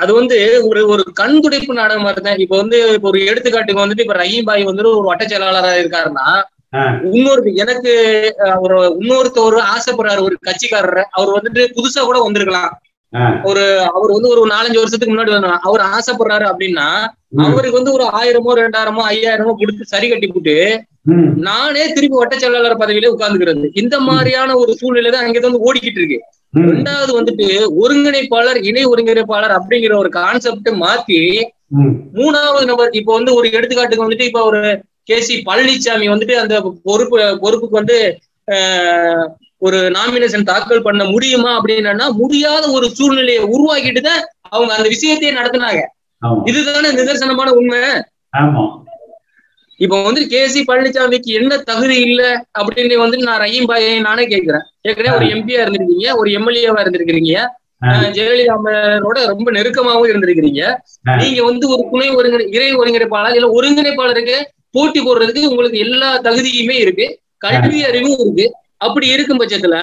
அது வந்து ஒரு ஒரு கண் துடைப்பு நாடகம் மாதிரி தான் இப்ப வந்து இப்ப ஒரு எடுத்துக்காட்டுக்கு வந்துட்டு இப்ப ரஹீம் பாய் வந்துட்டு ஒரு வட்ட செயலாளரா இருக்காருன்னா. இன்னொரு எனக்கு ஒரு இன்னொருத்தர் ஆசைப்படுறாரு ஒரு கட்சிக்காரர் அவர் வந்துட்டு புதுசா கூட வந்திருக்கலாம். ஒரு அவர் வந்து ஒரு நாலஞ்சு வருஷத்துக்கு முன்னாடி அவர் ஆசைப்படுறாரு அப்படின்னா. அவருக்கு வந்து ஒரு ஆயிரமோ ரெண்டாயிரமோ ஐயாயிரமோ கொடுத்து சரி கட்டி போட்டு. நானே திருப்பி வட்ட செயலாளர் பதவியில உட்கார்ந்துக்கிறது இந்த மாதிரியான ஒரு சூழ்நிலை தான் அங்கே வந்து ஓடிக்கிட்டு இருக்கு. ரெண்டாவது வந்துட்டு ஒருங்கிணைப்பாளர் இணை ஒருங்கிணைப்பாளர் அப்படிங்கிற ஒரு கான்செப்ட் மாத்தி. மூணாவது நபர் இப்ப வந்து ஒரு எடுத்துக்காட்டுக்கு வந்துட்டு இப்ப ஒரு கே சி பழனிசாமி வந்துட்டு அந்த பொறுப்பு பொறுப்புக்கு வந்து ஒரு நாமினேஷன் தாக்கல் பண்ண முடியுமா அப்படின்னா முடியாத ஒரு சூழ்நிலையை உருவாக்கிட்டு தான் அவங்க அந்த விஷயத்தையே நடத்தினாங்க. இதுதானே நிதர்சனமான உண்மை. இப்ப வந்து கே சி பழனிசாமிக்கு என்ன தகுதி இல்ல அப்படின்னு வந்து நான் ரஹீம் பாயை நானே கேட்கிறேன். ஏற்கனவே ஒரு எம்பியா இருந்திருக்கீங்க ஒரு எம்எல்ஏவா இருந்திருக்கிறீங்க. ஜெயலலிதா அம்மையாரோட ரொம்ப நெருக்கமாவும் இருந்திருக்கிறீங்க. நீங்க வந்து ஒரு துணை ஒருங்கிணை இறை ஒருங்கிணைப்பாளர் இல்ல ஒருங்கிணைப்பாளருக்கு போட்டி போடுறதுக்கு உங்களுக்கு எல்லா தகுதியுமே இருக்கு. கல்வி அறிவும் இருக்கு. அப்படி இருக்கும் பட்சத்துல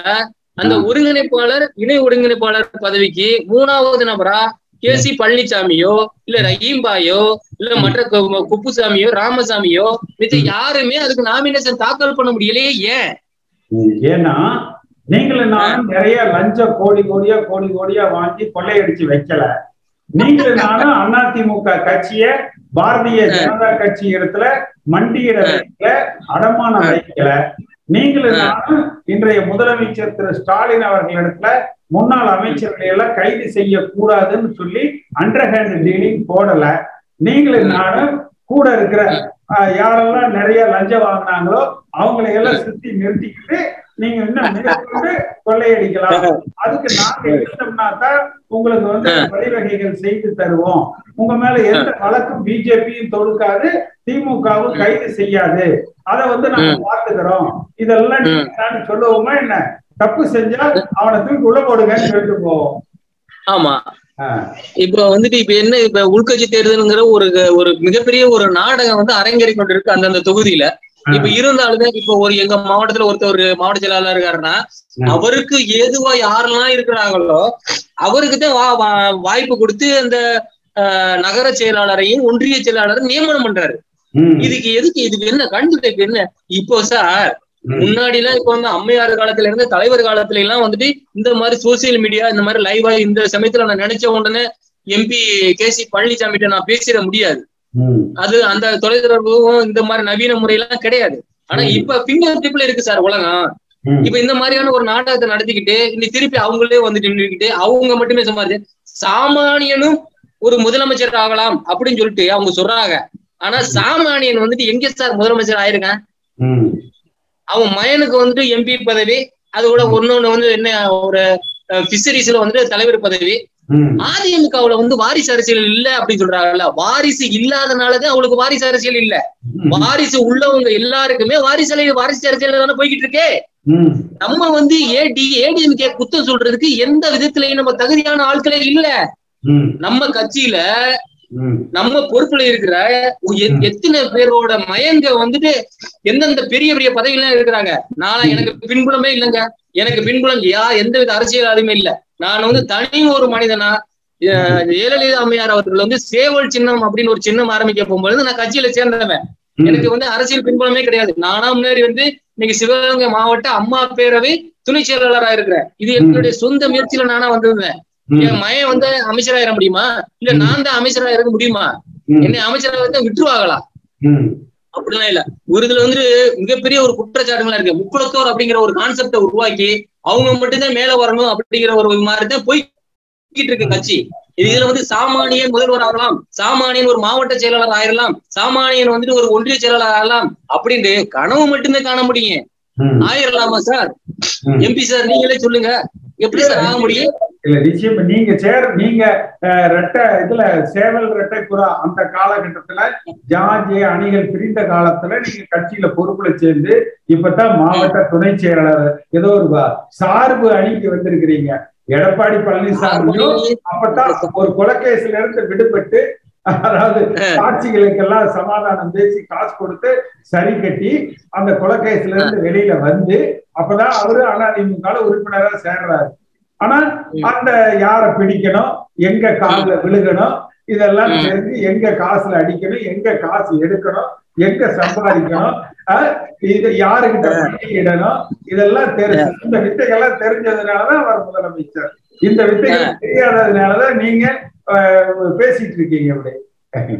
அந்த. ஒருங்கிணைப்பாளர் இணை ஒருங்கிணைப்பாளர் பதவிக்கு மூணாவது நபரா கே சி பழனிசாமியோ இல்ல ரஹீம் பாயோ இல்ல மற்ற குப்புசாமியோ ராமசாமியோ மிச்ச யாருமே அதுக்கு நாமினேஷன் தாக்கல் பண்ண முடியலையே ஏன். ஏன்னா நீங்களும் நானும் நிறைய லஞ்ச கோடி கோடியா கோடி கோடியா வாங்கி கொள்ளையடிச்சு வைக்கல. நீங்களும் நானும் அதிமுக கட்சிய பாரதிய ஜனதா கட்சி இடத்துல மண்டியிட வைக்கல அடமானம் வைக்கல. நீங்களும் நானும் இன்றைய முதலமைச்சர் திரு ஸ்டாலின் அவர்களிடத்துல முன்னாள் அமைச்சர்களை எல்லாம் கைது செய்யக்கூடாதுன்னு சொல்லி அண்டர் ஹேண்ட் டீலிங் போடல நீங்களும் நானும் கூட இருக்கிற யாரெல்லாம் நிறைய லஞ்சம் வாங்கினாங்களோ அவங்களை எல்லாம் சுத்தி நிறுத்திக்கிட்டு நீங்க இன்னும் மேற்கொண்டு கொள்ளையடிக்கலாம். அதுக்கு நாங்க இருந்தோம்னா தான் உங்களுக்கு வந்து வழிவகைகள் செய்து தருவோம். உங்க மேல எந்த வழக்கும் பிஜேபியும் தொடுக்காது திமுகவும் கைது செய்யாது. அதை வந்து நாங்க பாத்துக்கிறோம் இதெல்லாம் சொல்லுவோமா என்ன? தப்பு செஞ்சா அவனை தூக்கி உள்ள போடுங்கன்னு சொல்லிட்டு போவோம். ஆமா. இப்ப வந்துட்டு இப்ப என்ன இப்ப உள்கட்சி தேர்தலுங்கிற ஒரு ஒரு மிகப்பெரிய ஒரு நாடகம் வந்து அரங்கேறி கொண்டிருக்கு அந்தந்த தொகுதியில. இப்ப இருந்தாலுமே இப்ப ஒரு எங்க மாவட்டத்துல ஒருத்தர் ஒரு மாவட்ட செயலாளர் இருக்காருன்னா. அவருக்கு ஏதுவா யாரெல்லாம் இருக்கிறாங்களோ அவருக்கு தான் வாய்ப்பு கொடுத்து அந்த நகர செயலாளரையும் ஒன்றிய செயலாளரும் நியமனம் பண்றாரு. இதுக்கு எதுக்கு இதுக்கு என்ன கண்டுபிடிப்பு என்ன? இப்போ சார் முன்னாடி எல்லாம் இப்ப வந்து அம்மையார் காலத்துல இருந்து தலைவர் காலத்துல எல்லாம் வந்துட்டு இந்த மாதிரி சோசியல் மீடியா இந்த மாதிரி லைவா இந்த சமயத்துல நான் நினைச்ச உடனே எம்பி கே சி பழனிசாமிகிட்ட நான் பேசிட முடியாது. அது அந்த தொலைத்தொடர்பும் இந்த மாதிரி நவீன முறையெல்லாம் கிடையாது. ஆனா. இப்ப பிங்கர் டிப்ல இருக்கு சார் உலகம். இப்ப இந்த மாதிரியான ஒரு நாடகத்தை நடத்திக்கிட்டு இன்னைக்கு திருப்பி அவங்களே வந்துட்டு நின்னுக்கிட்டு அவங்க மட்டுமே சம்பாதிச்சு சாமானியனும் ஒரு முதலமைச்சர் ஆகலாம் அப்படின்னு சொல்லிட்டு அவங்க சொல்றாங்க. ஆனா சாமானியன் வந்துட்டு எங்க சார் முதலமைச்சர் ஆயிருக்கான் அவன் மயனுக்கு வந்துட்டு எம்பி பதவி அது கூட ஒன்னொன்னு வந்து என்ன ஒரு பிஷரிஸ்ல வந்துட்டு தலைவர் பதவி அதிமுகவுல வந்து வாரிசு அரசியல் இல்ல அப்படின்னு சொல்றாங்கல்ல. வாரிசு இல்லாதனாலதான் அவளுக்கு வாரிசு அரசியல் இல்ல. வாரிசு உள்ளவங்க எல்லாருக்குமே வாரிசு அரசியல் வாரிசு அரசியல் தானே போய்கிட்டு இருக்கே. நம்ம வந்து ஏடி ஏடிஎம்கே குத்தம் சொல்றதுக்கு எந்த விதத்திலையும் நம்ம தகுதியான ஆட்களே இல்ல. நம்ம கட்சியில நம்ம பொறுப்புல இருக்கிற. எத்தனை பேரோட மயங்க வந்துட்டு எந்தெந்த பெரிய பெரிய பதவியெல்லாம் இருக்கிறாங்க? நான் எனக்கு பின்புலமே இல்லைங்க. எனக்கு பின்புலம் யா எந்த வித அரசியலாலுமே இல்ல. நான் வந்து தனி ஒரு மனிதனா ஜெயலலிதா அம்மையார் அவர்கள் வந்து சேவல் சின்னம் அப்படின்னு ஒரு சின்னம் ஆரம்பிக்க போகும்போது நான் கட்சியில சேர்ந்தவன். எனக்கு வந்து அரசியல் பின்புலமே கிடையாது. நானா முன்னாடி வந்து இன்னைக்கு சிவகங்கை மாவட்ட அம்மா பேரவை துணை செயலாளரா இருக்கிறேன். இது என்னுடைய சொந்த முயற்சியில நானா வந்திருந்தேன். என் மயன் வந்து அமைச்சராயிர முடியுமா? இல்ல. நான் தான் அமைச்சரா இருக்க முடியுமா? என்னை அமைச்சரா வந்து விட்டுருவாங்களா? அப்படிலாம் இல்ல. ஒரு இதுல வந்து மிகப்பெரிய ஒரு குற்றச்சாட்டுகளா இருக்கு. முக்குளத்தோர் அப்படிங்கிற ஒரு கான்செப்டை உருவாக்கி அவங்க மட்டும்தான் மேல வரணும் அப்படிங்கிற ஒரு மாதிரி தான் போய்கிட்டு இருக்கு கட்சி. இது இதுல வந்து சாமானியன் முதல்வர் ஆகலாம் சாமானியன் ஒரு மாவட்ட செயலாளர் ஆயிரலாம் சாமானியன் வந்துட்டு ஒரு ஒன்றிய செயலாளர் ஆகலாம் அப்படின்ட்டு கனவு மட்டும்தான் காண முடியும். ஆயிரலாமா சார். எம்பி சார் நீங்களே சொல்லுங்க. எப்படி சார் ஆக முடியும்? இல்ல நிச்சயம் நீங்க சேர் நீங்க ரெட்டை இதுல சேவல் ரெட்டை புறா அந்த காலகட்டத்துல ஜாதி அணிகள் பிரிந்த காலத்துல நீங்க கட்சியில பொறுப்புல சேர்ந்து இப்பதான் மாவட்ட துணை செயலாளர் ஏதோ ஒரு சார்பு அணிக்கு வந்திருக்கிறீங்க. எடப்பாடி பழனிசாமியும் அப்பதான் ஒரு கொலைகேசுல இருந்து விடுபட்டு அதாவது சாட்சிகளுக்கெல்லாம் சமாதானம் பேசி காசு கொடுத்து சரி கட்டி அந்த கொலைகேசுல இருந்து வெளியில வந்து அப்பதான் அவரு அதிமுக உறுப்பினரா சேர்றாரு. ஆனா அந்த யார பிடிக்கணும்? எங்க காதுல விழுகணும்? இதெல்லாம் தெரிஞ்சு எங்க காசுல அடிக்கணும்? எங்க காசு எடுக்கணும்? எங்க சம்பாதிக்கணும்? இது யாருகிட்ட இடணும்? இதெல்லாம் தெரிஞ்சு இந்த வித்தைகள்லாம் தெரிஞ்சதுனாலதான் அவர் முதலமைச்சர். இந்த வித்தைகள் தெரியாததுனாலதான் நீங்க பேசிட்டு இருக்கீங்க அப்படி.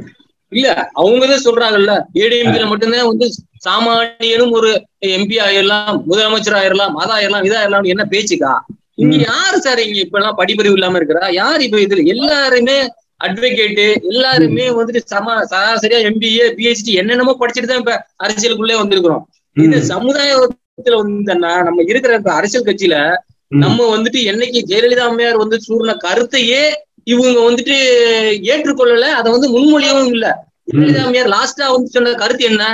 இல்ல அவங்கதான் சொல்றாங்கல்ல ஏடிஎம்கேல மட்டும்தான் வந்து சாமானியனும் ஒரு எம்பி ஆயிரலாம் முதலமைச்சர் ஆயிரலாம் மத ஆயிரலாம் இதாயிரலாம் என்ன பேச்சுக்கா? இங்க யாரு சார் இங்க இப்ப எல்லாம் படிப்பறிவு இல்லாம இருக்கிறா? யார் இப்ப இதுல? எல்லாருமே அட்வொகேட்டு எல்லாருமே வந்துட்டு சம சராசரியா எம்பிஏ பிஹெச்டி என்னென்னமோ படிச்சுட்டு தான் இப்ப அரசியலுக்குள்ளே வந்திருக்கிறோம். இந்த சமுதாயத்துல வந்தா நம்ம இருக்கிற அரசியல் கட்சியில நம்ம வந்துட்டு என்னைக்கு ஜெயலலிதா அம்மையார் வந்து சூர்ண கருத்தையே இவங்க வந்துட்டு ஏற்றுக்கொள்ளல அதை வந்து முன்மொழியவும் இல்ல. ஜெயலலிதா அம்மையார் லாஸ்டா வந்து சொன்ன கருத்து என்ன?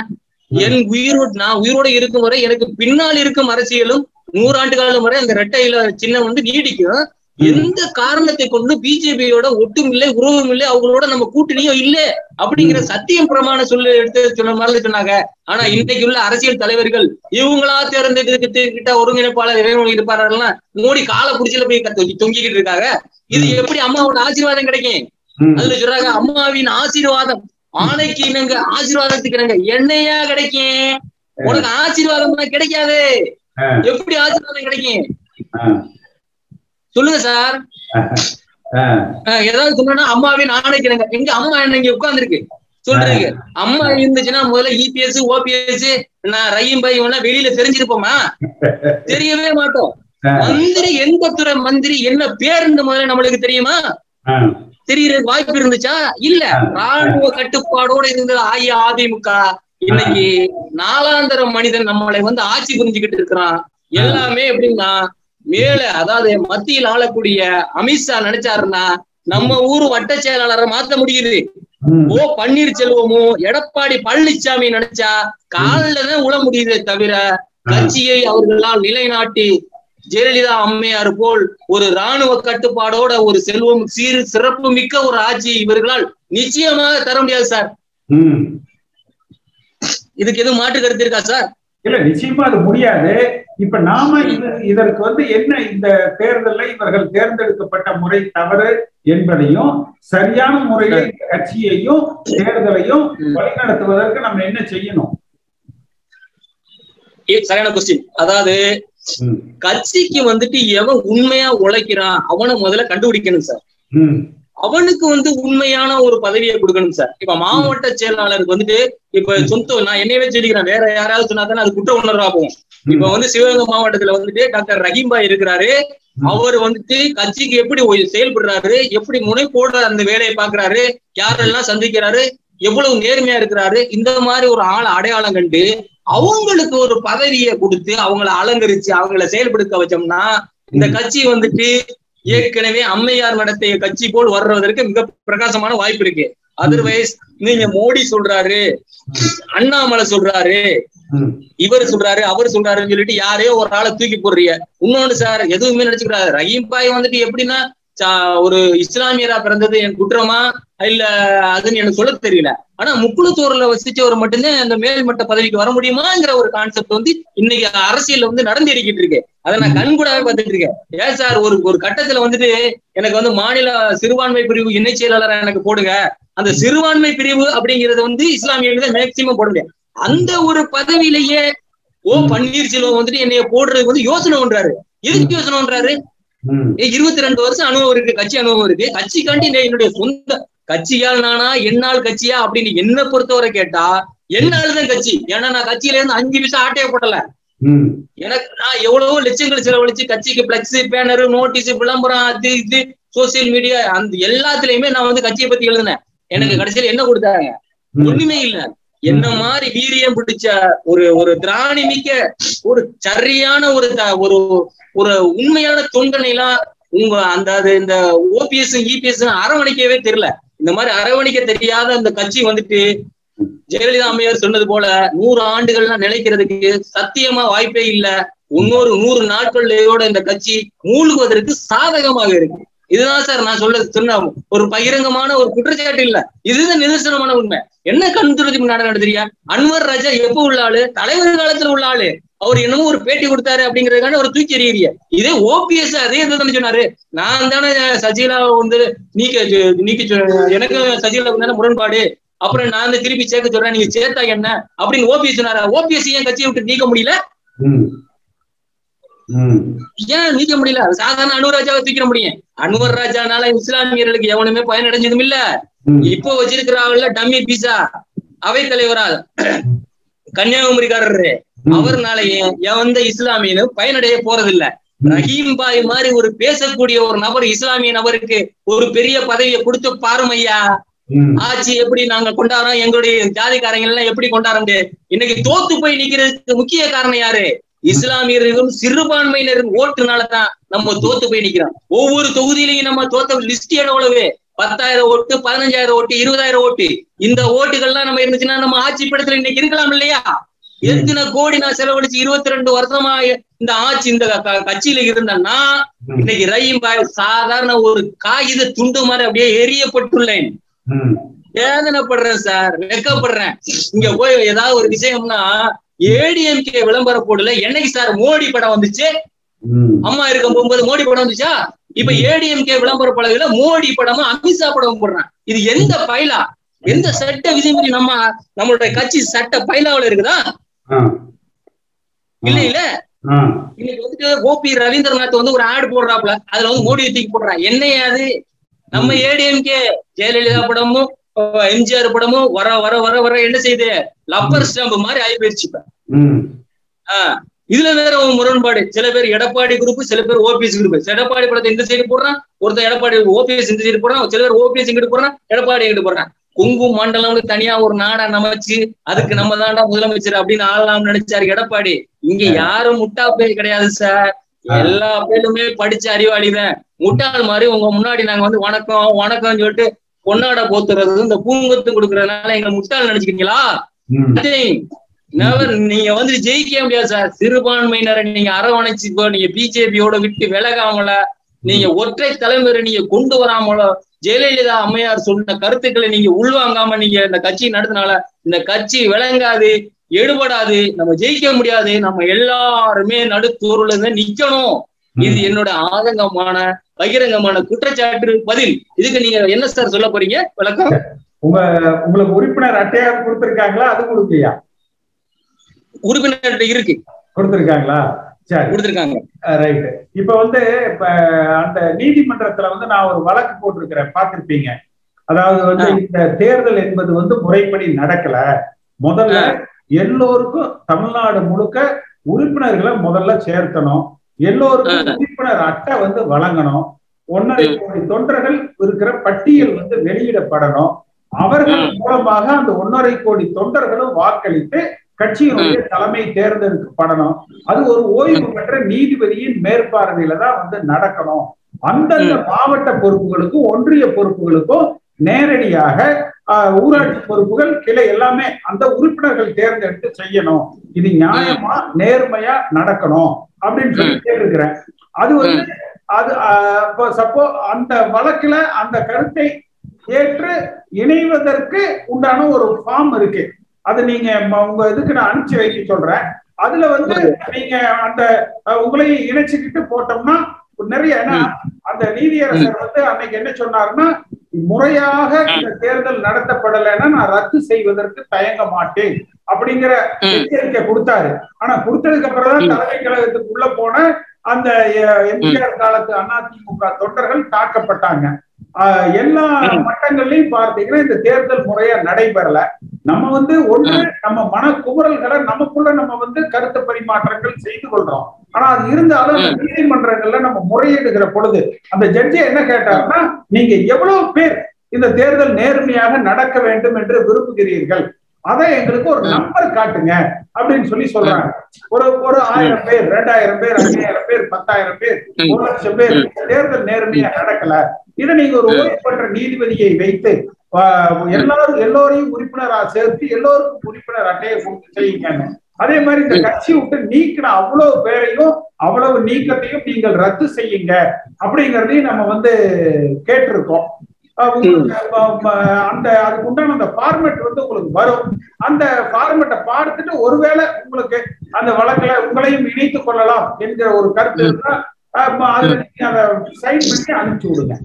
என் உயிரோடு நான் உயிரோட இருக்கும் வரை எனக்கு பின்னால் இருக்கும் அரசியலும் நூறாண்டு காலம் வரை அந்த ரெட்டையில சின்னம் வந்து நீடிக்கும். எந்த காரணத்தை கொண்டு பிஜேபியோட ஒட்டும் இல்லை உறவும் இல்லை அவங்களோட நம்ம கூட்டணியும் இல்ல அப்படிங்கிற சத்தியம் பிரமாண சொல்ல எடுத்து சொன்ன மாதிரி சொன்னாங்க. ஆனா இன்னைக்கு உள்ள அரசியல் தலைவர்கள் இவங்களா தேர்ந்தெடுத்துக்கிட்ட ஒருங்கிணைப்பாளர் இறைவன் இருப்பாரெல்லாம் மோடி கால புடிச்சில போய் தொங்கி- தொங்கிக்கிட்டு இருக்காங்க. இது எப்படி அம்மாவோட ஆசீர்வாதம் கிடைக்கும். அதுல சொல்றாங்க அம்மாவின் ஆசீர்வாதம் ஆணைக்கு இணங்க ஆசீர்வாதத்துக்கு இணங்க என்னையா கிடைக்கும்? உனக்கு ஆசீர்வாதம் கிடைக்காது. எப்படி ஆசீர்வாதம் கிடைக்கும். சொல்லுங்க சார். ஏதாவது சொன்னா அம்மாவின் ஆணைக்கு இணங்க எங்க அம்மா என்ன இங்க உட்கார்ந்துருக்கு? சொல்றீங்க அம்மா இருந்துச்சுன்னா முதல்ல இபிஎஸ் ஓபிஎஸ் நான் ரஹீம் பாய் எல்லாம் வெளியில தெரிஞ்சிருப்போமா? தெரியவே மாட்டோம். மந்திரி எந்த துறை மந்திரி என்ன பேருன்னு முதல்ல நம்மளுக்கு தெரியுமா. தெரியறதுக்கு வாய்ப்பு இருந்துச்சா? இல்ல. ராணுவ கட்டுப்பாடோட இருந்தது அஇஅதிமுக. இன்னைக்கு நாலாந்தர மனிதன் நம்மளை வந்து ஆட்சி புரிஞ்சுக்கிட்டு இருக்கிறான். எல்லாமே எப்படின்னா மேல அதாவது மத்தியில் ஆளக்கூடிய அமித்ஷா நினைச்சாருன்னா நம்ம ஊர் வட்ட செயலாளரை மாத்த முடியுது. ஓ பன்னீர்செல்வமும் எடப்பாடி பழனிசாமி நினைச்சா காலில தான் உழ முடியுதே தவிர கட்சியை அவர்களால் நிலைநாட்டி ஜெயலலிதா அம்மையார் போல் ஒரு ராணுவ கட்டுப்பாடோட ஒரு செல்வம் சீர் சிறப்பு மிக்க ஒரு ஆட்சி இவர்களால் நிச்சயமாக தர முடியாது சார். இதுக்கு எதுவும் மாற்று கருத்து இருக்கா சார்? இல்ல நிச்சயமா அது முடியாது. இப்ப நாம இது இதற்கு வந்து என்ன இந்த தேர்தல்ல இவர்கள் தேர்ந்தெடுக்கப்பட்ட முறை தவறு என்பதையும் சரியான முறையில் கட்சியையும் தேர்தலையும் வழிநடத்துவதற்கு நம்ம என்ன செய்யணும்? சரியான கொஸ்டின் அதாவது. கட்சிக்கு வந்துட்டு எவன் உண்மையா உழைக்கிறான் அவனை முதல்ல கண்டுபிடிக்கணும் சார். அவனுக்கு வந்து உண்மையான ஒரு பதவியை கொடுக்கணும் சார். இப்ப மாவட்ட செயலாளருக்கு வந்துட்டு இப்ப சொந்த நான் என்னையவே சொல்லிக்கிறேன். வேற யாராவது சொன்னா தானே அது குற்ற உணர்வா போகும். இப்ப வந்து சிவகங்கை மாவட்டத்துல வந்துட்டு டாக்டர் ரஹீம்பாய் இருக்கிறாரு. அவர் வந்துட்டு கட்சிக்கு எப்படி செயல்படுறாரு எப்படி முனைப்போட அந்த வேலையை பாக்குறாரு யாரெல்லாம் சந்திக்கிறாரு எவ்வளவு நேர்மையா இருக்கிறாரு இந்த மாதிரி ஒரு ஆள் அடையாளம் கண்டு அவங்களுக்கு ஒரு பதவியை கொடுத்து அவங்கள அலங்கரிச்சு அவங்கள செயல்படுத்த வச்சோம்னா இந்த கட்சி வந்துட்டு ஏற்கனவே அம்மையார் நடத்திய கட்சி போல் வர்றதற்கு மிக பிரகாசமான வாய்ப்பு இருக்கு. அதர்வைஸ் நீங்க மோடி சொல்றாரு அண்ணாமலை சொல்றாரு. இவர் சொல்றாரு அவர் சொல்றாருன்னு சொல்லிட்டு யாரையோ ஒரு ஆளை தூக்கி போடுறீங்க. இன்னொன்னு சார் எதுவுமே நினைச்சுக்கிறாரு ரஹீம் பாய் வந்துட்டு எப்படின்னா ஒரு இஸ்லாமியரா பிறந்தது என் குற்றமா? இல்ல அதுன்னு எனக்கு சொல்ல தெரியல. ஆனா முக்குளத்தூர்ல வசிச்சவர் மட்டும்தான் அந்த மேல்மட்ட பதவிக்கு வர முடியுமாங்கிற ஒரு கான்செப்ட் வந்து இன்னைக்கு அரசியல்ல வந்து நடந்து இருக்கிட்டு இருக்கு. அதை நான் கண்கூடாவே பார்த்துட்டு இருக்கேன். ஏன் சார் ஒரு ஒரு கட்டத்துல வந்துட்டு எனக்கு வந்து மாநில சிறுபான்மை பிரிவு இணை செயலாளரா எனக்கு போடுங்க. அந்த சிறுபான்மை பிரிவு அப்படிங்கறது வந்து இஸ்லாமியர்கள் மேக்சிமம் போட முடியாது அந்த ஒரு பதவியிலேயே ஓ பன்னீர்செல்வம் வந்துட்டு என்னைய போடுறதுக்கு வந்து யோசனை பண்றாரு. எதுக்கு யோசனை பண்றாரு? இருபத்தி ரெண்டு வருஷம் அனுபவம் இருக்கு கட்சி அனுபவம் இருக்கு. கட்சிக்காண்டி என்னுடைய சொந்த கட்சியால் நானா என்னால் கட்சியா அப்படின்னு என்ன பொறுத்தவரை கேட்டா என்னால் தான் கட்சி. ஏன்னா நான் கட்சியில இருந்து அஞ்சு நிமிஷம் ஆட்டையே போடல ம். எனக்கு நான் எவ்வளவோ லட்சங்கள் செலவழிச்சு கட்சிக்கு பிளக்ஸ் பேனர் நோட்டீஸ் விளம்பரம் அது இது சோசியல் மீடியா அந்த எல்லாத்துலயுமே நான் வந்து கட்சியை பத்தி எழுதினேன். எனக்கு கடைசியில என்ன கொடுத்தாங்க. ஒண்ணுமே இல்ல. என்ன மாதிரி வீரியம் பிடிச்ச ஒரு ஒரு திராணி மிக்க ஒரு சரியான ஒரு ஒரு ஒரு உண்மையான தொண்டனை எல்லாம் உங்க அந்த அது இந்த ஓபிஎஸ் இபிஎஸ் அரவணைக்கவே தெரியல. இந்த மாதிரி அரவணைக்க தெரியாத அந்த கட்சி வந்துட்டு ஜெயலலிதா அம்மையார் சொன்னது போல நூறு ஆண்டுகள்லாம் நிலைக்கிறதுக்கு சத்தியமா வாய்ப்பே இல்ல. இன்னொரு நூறு நாட்கள்லயோட இந்த கட்சி மூழ்குவதற்கு சாதகமாக இருக்கு. இதுதான் சார் நான் சொல்ல சொன்ன ஒரு பகிரங்கமான ஒரு குற்றச்சாட்டு இல்ல. இதுதான் நிதர்சனமான உண்மை. என்ன கண் துருத்தி நாடகம் நடத்துறியா அன்வர் ராஜா எப்ப உள்ள ஆளு? தலைவர் காலத்துல உள்ள ஆளு. அவர் என்னமோ ஒரு பேட்டி கொடுத்தாரு அப்படிங்கறதுக்கான ஒரு தூக்கி எறியறிய இதே ஓபிஎஸ் அதே தானே சொன்னாரு. நான் தானே சஜிலா வந்து நீக்க நீக்க எனக்கு சஜிலா தானே முரண்பாடு? அப்புறம் நான் வந்து திருப்பி சேர்க்க சொல்றேன் நீங்க சேர்த்தா என்ன? அப்படின்னு ஓபிஎஸ் சொன்னாரா? ஓபிஎஸ் ஏன் கட்சியை விட்டு நீக்க முடியல? ஏன் நீக்க முடியல? சாதாரண அனுவர் ராஜாவை தூக்கிட முடியும். அனுவர் ராஜானால இஸ்லாமியர்களுக்கு எவனுமே பயனடைஞ்சதும் இல்ல. ம். இப்போ வச்சிருக்கிறாங்கல்ல டம்மி பீஸா அவை தலைவரா கன்னியாகுமரிக்காரரு. அவர்னால ஏன் எவந்த இஸ்லாமியனும் பயனடைய போறதில்ல. ரஹீம் பாய் மாதிரி ஒரு பேசக்கூடிய ஒரு நபர் இஸ்லாமிய நபருக்கு ஒரு பெரிய பதவியை கொடுத்து பாருமையா ம். ஆட்சி எப்படி நாங்க கொண்டாடுறோம்? எங்களுடைய ஜாதிக்காரங்க எல்லாம் எப்படி கொண்டாடுறது இன்னைக்கு தோத்து போய் நிக்கிறதுக்கு முக்கிய காரணம் யாரு? இஸ்லாமியர்களும் சிறுபான்மையினரும் ஓட்டுனாலதான் நம்ம தோத்து போய் நிக்கிறோம். ஒவ்வொரு தொகுதியிலையும் நம்ம தோத்த லிஸ்ட் எவ்வளவு? பத்தாயிரம் ஓட்டு பதினஞ்சாயிரம் ஓட்டு இருபதாயிரம் ஓட்டு. இந்த ஓட்டுகள்லாம் நம்ம இருந்துச்சுன்னா நம்ம ஆட்சி படத்துல இன்னைக்கு இருக்கலாம் இல்லையா? எத்தனை கோடி நான் செலவழிச்சு இருபத்தி ரெண்டு வருஷமா இந்த ஆட்சி இந்த கட்சியில இருந்தேன்னா இன்னைக்கு பாய் சாதாரண ஒரு காகித துண்டு மாதிரி அப்படியே எரியப்பட்டுள்ளேன். வேதனைப்படுறேன் சார் வெக்கப்படுறேன். இங்க போய் ஏதாவது ஒரு விஷயம்னா ஏடிஎம்கே விளம்பர போடல என்னைக்கு சார் மோடி படம் வந்துச்சு. அம்மா இருக்கும் போகும்போது மோடி படம் வந்துச்சா? இப்ப ஏடிஎம்கே விளம்பர பலகையில மோடி படமும் அமித்ஷா படமும் போடுறான். இது எந்த பைலா? எந்த சட்ட விதிமுறை நம்ம நம்மளுடைய கட்சி சட்ட பைலாவுல இருக்குதா. இல்ல இல்ல. இன்னைக்கு வந்துட்டு ஓபி ரவீந்திரநாத் வந்து ஒரு ஆடு போடுறாப்ல அதுல வந்து மோடியை தூக்கி போடுறான் என்னையா அது? நம்ம ஏடிஎம்கே ஜெயலலிதா படமும் எம்ஜிஆர் படமும் வர வர வர வர என்ன செய்யுது? லப்பர் ஸ்டாம்பு மாதிரி ஆகி போயிருச்சு இப்ப. இதுல வேற ஒரு முரண்பாடு. சில பேர் எடப்பாடி குரூப் சில பேர் ஓபிஎஸ் குரூப் எடப்பாடி படத்தை இந்த சைடு போடுறான் ஒருத்தன் எடப்பாடி ஓபிஎஸ் இந்த சைடு போடுறான் சில பேர் ஓபிஎஸ் இங்கிட்டு போடுறான் எடப்பாடி இங்கிட்டு போடுறான். கொங்கு மண்டலம்னு தனியா ஒரு நாடா நமச்சு அதுக்கு நம்ம தான்டா முதலமைச்சர் அப்படின்னு ஆளலாம்னு நினைச்சாரு எடப்பாடி. இங்க யாரும் முட்டா பேர் கிடையாது சார். எல்லா பேருமே படிச்ச அறிவாளிதான். முட்டாள் மாதிரி உங்க முன்னாடி நாங்க வந்து வணக்கம் வணக்கம்னு சொல்லிட்டு பொன்னாடை போத்துறது இந்த பூங்கொத்து கொடுக்கறதுனால எங்க முட்டாள். Never. நீங்க வந்து ஜெயிக்கவே முடியாது சார். சிறுபான்மையினரை நீங்க அரவணைச்சு நீங்க பிஜேபியோட விட்டு விலகாமல நீங்க ஒற்றை தலைமுறை நீங்க கொண்டு வராமல ஜெயலலிதா அம்மையார் சொன்ன கருத்துக்களை நீங்க உள்வாங்காம நீங்க இந்த கட்சி நடத்தினால இந்த கட்சி விளங்காது எடுபடாது நம்ம ஜெயிக்க முடியாது. நம்ம எல்லாருமே நடுத்தூர்ல இருந்து நிக்கணும். இது என்னோட ஆதங்கமான பகிரங்கமான குற்றச்சாட்டு பதில். இதுக்கு நீங்க என்ன சார் சொல்ல போறீங்க? விளக்கம் உங்க உங்களுக்கு உறுப்பினர் அட்டையார் கொடுத்திருக்காங்களா? அது கொடுக்கலையா? உறுப்பினர் இருக்கு. கொடுத்திருக்காங்களா? சரி. கொடுத்திருக்காங்க. ரைட் இப்ப வந்து இப்ப அந்த நீதிமன்றத்துல வந்து நான் ஒரு வழக்கு போட்டிருக்கிறேன். பார்த்திருப்பீங்க. அதாவது வந்து. இந்த தேர்தல் என்பது வந்து முறைப்படி நடக்கல. முதல்ல எல்லோருக்கும் தமிழ்நாடு முழுக்க உறுப்பினர்களை முதல்ல சேர்த்தணும். எல்லோருக்கும் உறுப்பினர் அட்டை வந்து வழங்கணும். ஒன்னரை ம். கோடி தொண்டர்கள் இருக்கிற பட்டியல் வந்து வெளியிடப்படணும். அவர்கள். மூலமாக அந்த ஒன்னரை கோடி தொண்டர்களும் வாக்களித்து கட்சியினுடைய தலைமை தேர்ந்தெடுக்கப்படணும் அது ஒரு ஓய்வு பெற்ற நீதிபதியின் மேற்பார்வையில தான் வந்து நடக்கணும். அந்தந்த மாவட்ட பொறுப்புகளுக்கும் ஒன்றிய பொறுப்புகளுக்கும் நேரடியாக ஊராட்சி பொறுப்புகள் கிளை எல்லாமே அந்த உறுப்பினர்கள் தேர்ந்தெடுத்து செய்யணும். இது நியாயமா நேர்மையா நடக்கணும் அப்படின்னு சொல்லி கேட்டிருக்கிறேன். அது வந்து அது சப்போ அந்த வழக்குல அந்த கருத்தை ஏற்று இணைவதற்கு உண்டான ஒரு ஃபார்ம் இருக்கு. அது நீங்க உங்க இதுக்கு நான் அனுப்பிச்சு வைக்க சொல்றேன். அதுல வந்து நீங்க அந்த அஹ், உங்களையும் இணைச்சுக்கிட்டு போட்டோம்னா நிறைய அந்த நீதியரசர் வந்து அன்னைக்கு என்ன சொன்னாருன்னா முறையாக இந்த தேர்தல் நடத்தப்படலைன்னா நான் ரத்து செய்வதற்கு தயங்க மாட்டேன். அப்படிங்கிற. எச்சரிக்கை கொடுத்தாரு. ஆனா கொடுத்ததுக்கு அப்புறம் தான். தலைமை கழகத்துக்குள்ள போன அந்த எம்ஜிஆர் காலத்து அதிமுக தொண்டர்கள் தாக்கப்பட்டாங்க. எல்லா. மட்டங்கள்லயும் பார்த்தீங்கன்னா இந்த தேர்தல் முறையா நடைபெறல. நம்ம வந்து ஒன்று நம்ம மன குமுறல்களை நமக்குள்ள நம்ம வந்து கருத்து பரிமாற்றங்கள் செய்து கொள்றோம். ஆனா அது இருந்தாலும் அந்த நீதிமன்றங்கள்ல நம்ம முறையிடுகிற பொழுது அந்த ஜட்ஜி என்ன கேட்டாருன்னா நீங்க எவ்வளவு பேர் இந்த தேர்தல் நேர்மையாக நடக்க வேண்டும் என்று விரும்புகிறீர்கள்? அதை எங்களுக்கு ஒரு. நம்பர் காட்டுங்க. அப்படின்னு சொல்லி சொல்றாங்க. ஒரு ஒரு ஆயிரம் பேர் ரெண்டாயிரம் பேர் ஐயாயிரம் பேர் பத்தாயிரம் பேர். ஒரு லட்சம் பேர் தேர்தல் நேர்மையா நடக்கல. இதை நீங்க ஒரு ஓய்வு பெற்ற நீதிபதியை வைத்து எல்லாரும் எல்லோரையும் உறுப்பினரா சேர்த்து எல்லோருக்கும் உறுப்பினர் அட்டையை கொடுத்து செய்யுங்க அதே மாதிரி இந்த கட்சி விட்டு நீக்கின அவ்வளவு பேரையும் அவ்வளவு நீக்கத்தையும் நீங்கள் ரத்து செய்யுங்க அப்படிங்கறதையும் நம்ம வந்து கேட்டிருக்கோம். அந்த அதுக்கு உண்டான அந்த ஃபார்மேட் வந்து உங்களுக்கு வரும். அந்த ஃபார்மேட்டை பார்த்துட்டு ஒருவேளை உங்களுக்கு அந்த வழக்குல உங்களையும் இணைத்துக் கொள்ளலாம் என்கிற ஒரு கருத்து இருந்தா அதுல நீங்க அதை சைன் பண்ணி அனுப்பிச்சு விடுங்க.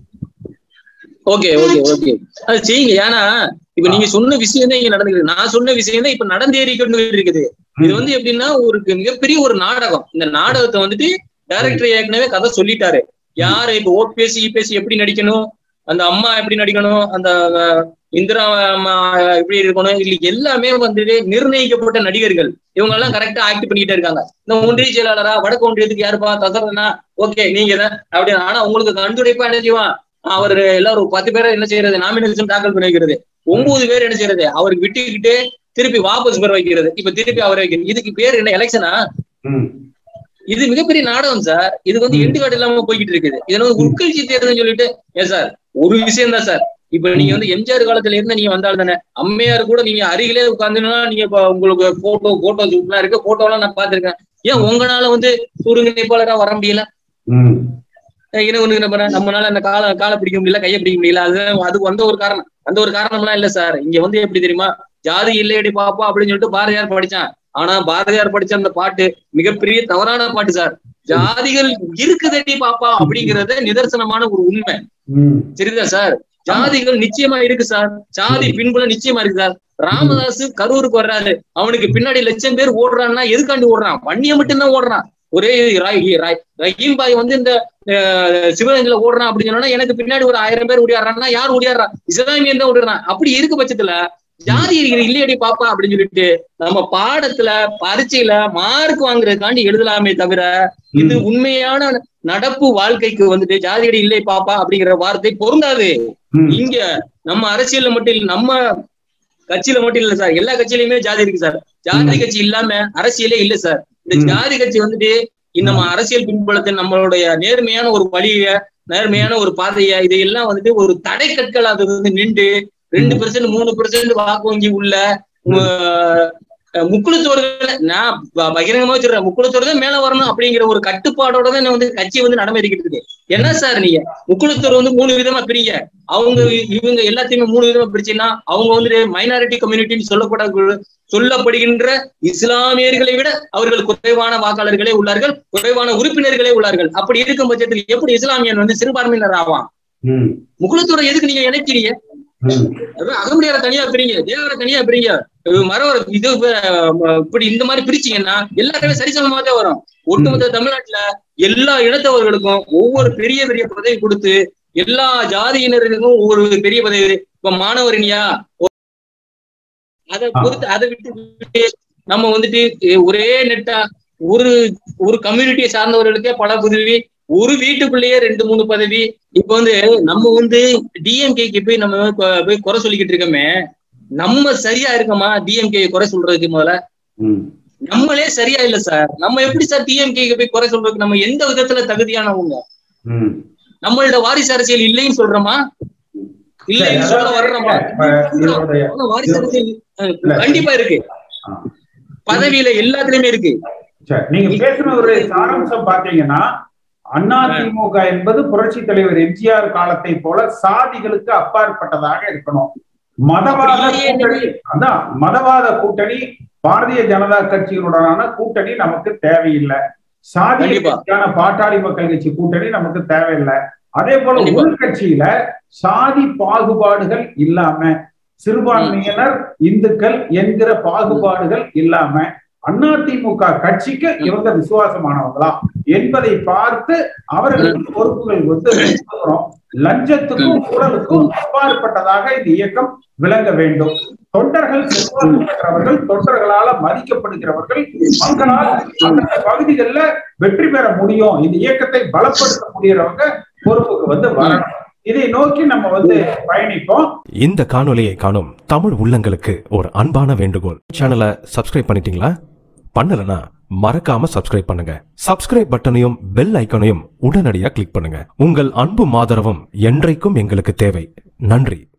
Okay okay okay. அது செய்யுங்க. ஏன்னா இப்ப நீங்க சொன்ன விஷயம் தான் இங்க நடந்துக்குது. நான் சொன்ன விஷயம் தான் இப்ப நடந்தேறிக்கொண்டு இருக்குது இது வந்து எப்படின்னா ஒரு மிகப்பெரிய ஒரு நாடகம். இந்த நாடகத்தை வந்துட்டு டைரக்டர் ஏற்கனவே கதை சொல்லிட்டாரு. யாரு இப்ப ஓட் பேசி பேசி எப்படி நடிக்கணும்? அந்த அம்மா எப்படி நடிக்கணும்? அந்த இந்திரா அம்மா எப்படி இருக்கணும்? இது எல்லாமே வந்துட்டு நிர்ணயிக்கப்பட்ட நடிகர்கள். இவங்க எல்லாம் கரெக்டா ஆக்ட் பண்ணிக்கிட்டே இருக்காங்க. இந்த ஒன்றிய செயலாளரா வடக்கு ஒன்றியத்துக்கு யாருப்பா? தசரனா ஓகே நீங்க தான் அப்படின்னு. ஆனா உங்களுக்கு கண்டுடைப்பா என்ன செய்வான்? அவர் எல்லாரும் பத்து பேரை என்ன செய்யறது? நாமினேஷன் தாக்கல் பண்ணி வைக்கிறது. ஒன்பது பேர் என்ன செய்யறது? அவருக்கு விட்டுக்கிட்டு திருப்பி வாபஸ் பெற வைக்கிறது. இப்ப திருப்பி அவரை வைக்கிறது இதுக்கு பேர் என்ன? எலெக்ஷனா இது மிகப்பெரிய நாடகம் சார் இது வந்து கார்டு இல்லாம போய்கிட்டு இருக்குது. இதுல வந்து உட்கட்சி தேர்தல்னு சொல்லிட்டு ஏன் சார் ஒரு விஷயம் தான் சார் இப்ப நீங்க வந்து எம்ஜிஆர் காலத்துல இருந்து நீங்க வந்தால் தானே. அம்மையார் கூட நீங்க அருகிலே உட்காந்துன்னா நீங்க இப்ப உங்களுக்கு போட்டோ போட்டோ ஷூட்லாம் இருக்கு. போட்டோ எல்லாம் நான் பாத்திருக்கேன் ஏன் உங்களால வந்து ஒருங்கிணைப்பாளரா வர முடியல? ம், என்ன ஒண்ணு பண்ண? நம்மளால அந்த காலை காலை பிடிக்க முடியல கையை பிடிக்க முடியல. அது அதுக்கு வந்த ஒரு காரணம். அந்த ஒரு காரணம்லாம் இல்ல சார் இங்க வந்து எப்படி தெரியுமா? ஜாதி இல்லையடி பாப்பா அப்படின்னு சொல்லிட்டு பாரதியார் படிச்சான். ஆனா பாரதியார் படிச்ச அந்த பாட்டு மிகப்பெரிய தவறான பாட்டு சார் ஜாதிகள் இருக்குதடி பாப்பா அப்படிங்கறது நிதர்சனமான ஒரு உண்மை. சரிதா சார் ஜாதிகள் நிச்சயமா இருக்கு சார் ஜாதி பின்புலம் நிச்சயமா இருக்கு சார் ராமதாஸ் கரூருக்கு வர்றாரு. அவனுக்கு பின்னாடி லட்சம் பேர் ஓடுறான்னா எதுக்காண்டி ஓடுறான்? வண்டியை மட்டும்தான் ஓடுறான். ஒரே ராய்- ராய்- ரஹீம் பாய் வந்து இந்த சிவகங்கையில ஓடுறான் அப்படின்னு சொன்னா எனக்கு பின்னாடி ஒரு ஆயிரம் பேர் ஓடியாடுறான்னா யார் ஓடியாடுறா? இஸ்லாமியன் தான் ஓடுறான். அப்படி இருக்க பட்சத்துல ஜாதி இருக்கிற இல்லையடி பாப்பா அப்படின்னு சொல்லிட்டு நம்ம பாடத்துல பரீட்சையில மார்க் வாங்குறதுக்காண்டி எழுதலாமே தவிர இது உண்மையான நடப்பு வாழ்க்கைக்கு வந்துட்டு ஜாதியடி இல்லை பாப்பா அப்படிங்கிற வார்த்தை பொருந்தாது. இங்க நம்ம அரசியல்ல மட்டும் இல்ல நம்ம கட்சியில மட்டும் இல்ல சார். எல்லா கட்சியிலுமே ஜாதி இருக்கு சார். ஜாதி கட்சி இல்லாம அரசியலே இல்ல சார். இந்த. ஜாதி கட்சி வந்துட்டு நம்ம அரசியல் பின்புலத்தை நம்மளுடைய நேர்மையான ஒரு வழிய நேர்மையான ஒரு பாதைய இதையெல்லாம் வந்துட்டு ஒரு தடை கற்கள் அது வந்து நின்று ரெண்டு பெர்சென்ட் மூணு பெர்சென்ட் வாக்கு வங்கி உள்ள அஹ், முக்குளத்தோர்கள் நான் பகிரங்கமா வச்சிருக்கேன் முக்குளத்தோர் தான் மேல வரணும் அப்படிங்கிற ஒரு கட்டுப்பாடோட தான் வந்து கட்சி வந்து நடமேறிக்கிட்டு இருக்கு என்ன சார் நீங்க? முக்குளத்தோர் வந்து மூணு விதமா பிரிங்க. அவங்க இவங்க எல்லாத்தையுமே மூணு விதமா பிரிச்சுன்னா அவங்க வந்து மைனாரிட்டி கம்யூனிட்டின்னு சொல்லப்பட சொல்லப்படுகின்ற இஸ்லாமியர்களை விட அவர்கள் குறைவான வாக்காளர்களே உள்ளார்கள் குறைவான உறுப்பினர்களே உள்ளார்கள். அப்படி இருக்கும் பட்சத்தில் எப்படி இஸ்லாமியன் வந்து சிறுபான்மையினர் ஆவான்? முக்குளத்தோட எதுக்கு நீங்க இணைக்கிறீங்க? அகமுடியார தனியா பிரிங்க தேவரை தனியா பிரிங்க. மரவர இது இப்படி இந்த மாதிரி பிரிச்சீங்கன்னா எல்லாருமே சரிசமமா தான் வரும். ஒட்டுமொத்த தமிழ்நாட்டுல எல்லா இனத்தவர்களுக்கும் ஒவ்வொரு பெரிய பெரிய பதவி கொடுத்து எல்லா ஜாதியினருக்கும் ஒவ்வொரு பெரிய பதவி. இப்ப மாணவரணியா அதை பொறுத்து அதை விட்டு விட்டு நம்ம வந்துட்டு ஒரே நெட்டா ஒரு ஒரு கம்யூனிட்டியை சார்ந்தவர்களுக்கே பல பதவி ஒரு வீட்டுக்குள்ளேயே ரெண்டு மூணு பதவி. இப்ப வந்து நம்ம வந்து டிஎம்கேக்கு போய் நம்ம போய் குறை சொல்லிக்கிட்டு இருக்கோமே. நம்ம சரியா இருக்கோமா? டிஎம்கே குறை சொல்றதுக்கு முதல்ல. நம்மளே சரியா இல்ல சார். நம்ம எப்படி சார் டிஎம்கே போய் குறை சொல்றதுக்கு நம்ம எந்த விதத்துல தகுதியானவங்க. நம்மளோட வாரிசு அரசியல் இல்லைன்னு சொல்றோமா? இல்லைன்னு சொல்ல வர்றோமா? வாரிசு அரசியல். கண்டிப்பா இருக்கு. பதவியில எல்லாத்துலயுமே இருக்கு. நீங்க பேசின ஒரு சாராம்சம் பாத்தீங்கன்னா அதிமுக என்பது புரட்சி தலைவர் எம்ஜிஆர் காலத்தை போல சாதிகளுக்கு அப்பாற்பட்டதாக இருக்கணும் மதவாத கூட்டணி அதான் மதவாத கூட்டணி பாரதிய ஜனதா கட்சிகளுடனான கூட்டணி நமக்கு தேவையில்லை சாதி. கட்சியான பாட்டாளி மக்கள் கட்சி கூட்டணி நமக்கு தேவையில்லை அதே போல. உள்கட்சியில சாதி பாகுபாடுகள் இல்லாம சிறுபான்மையினர் இந்துக்கள் என்கிற பாகுபாடுகள் இல்லாம அதிமுக கட்சிக்கு இவங்க விசுவாசமானவங்களா என்பதை பார்த்து அவர்களுக்கு பொறுப்புகள் வந்து லஞ்சத்துக்கும் ஊழலுக்கும் அப்பாற்பட்டதாக இந்த இயக்கம் விளங்க வேண்டும். தொண்டர்கள் செல்வாக்கு பெற்றவர்கள் தொண்டர்களால மதிக்கப்படுகிறவர்கள் மக்களால் அந்த பகுதிகளில் வெற்றி பெற முடியும். இந்த இயக்கத்தை பலப்படுத்த முடியறவங்க பொறுப்புக்கு வந்து வரணும். இதை நோக்கி நம்ம வந்து பயணிப்போம். இந்த காணொலியை காணும் தமிழ் உள்ளங்களுக்கு ஒரு அன்பான வேண்டுகோள். சேனலை சப்ஸ்கிரைப் பண்ணிட்டீங்களா? பண்ணலனா மறக்காம சப்ஸ்கிரைப் பண்ணுங்க. சப்ஸ்கிரைப் பட்டனையும் பெல் ஐக்கனையும் உடனடியாக கிளிக் பண்ணுங்க. உங்கள் அன்பும் ஆதரவும் என்றைக்கும் எங்களுக்கு தேவை. நன்றி.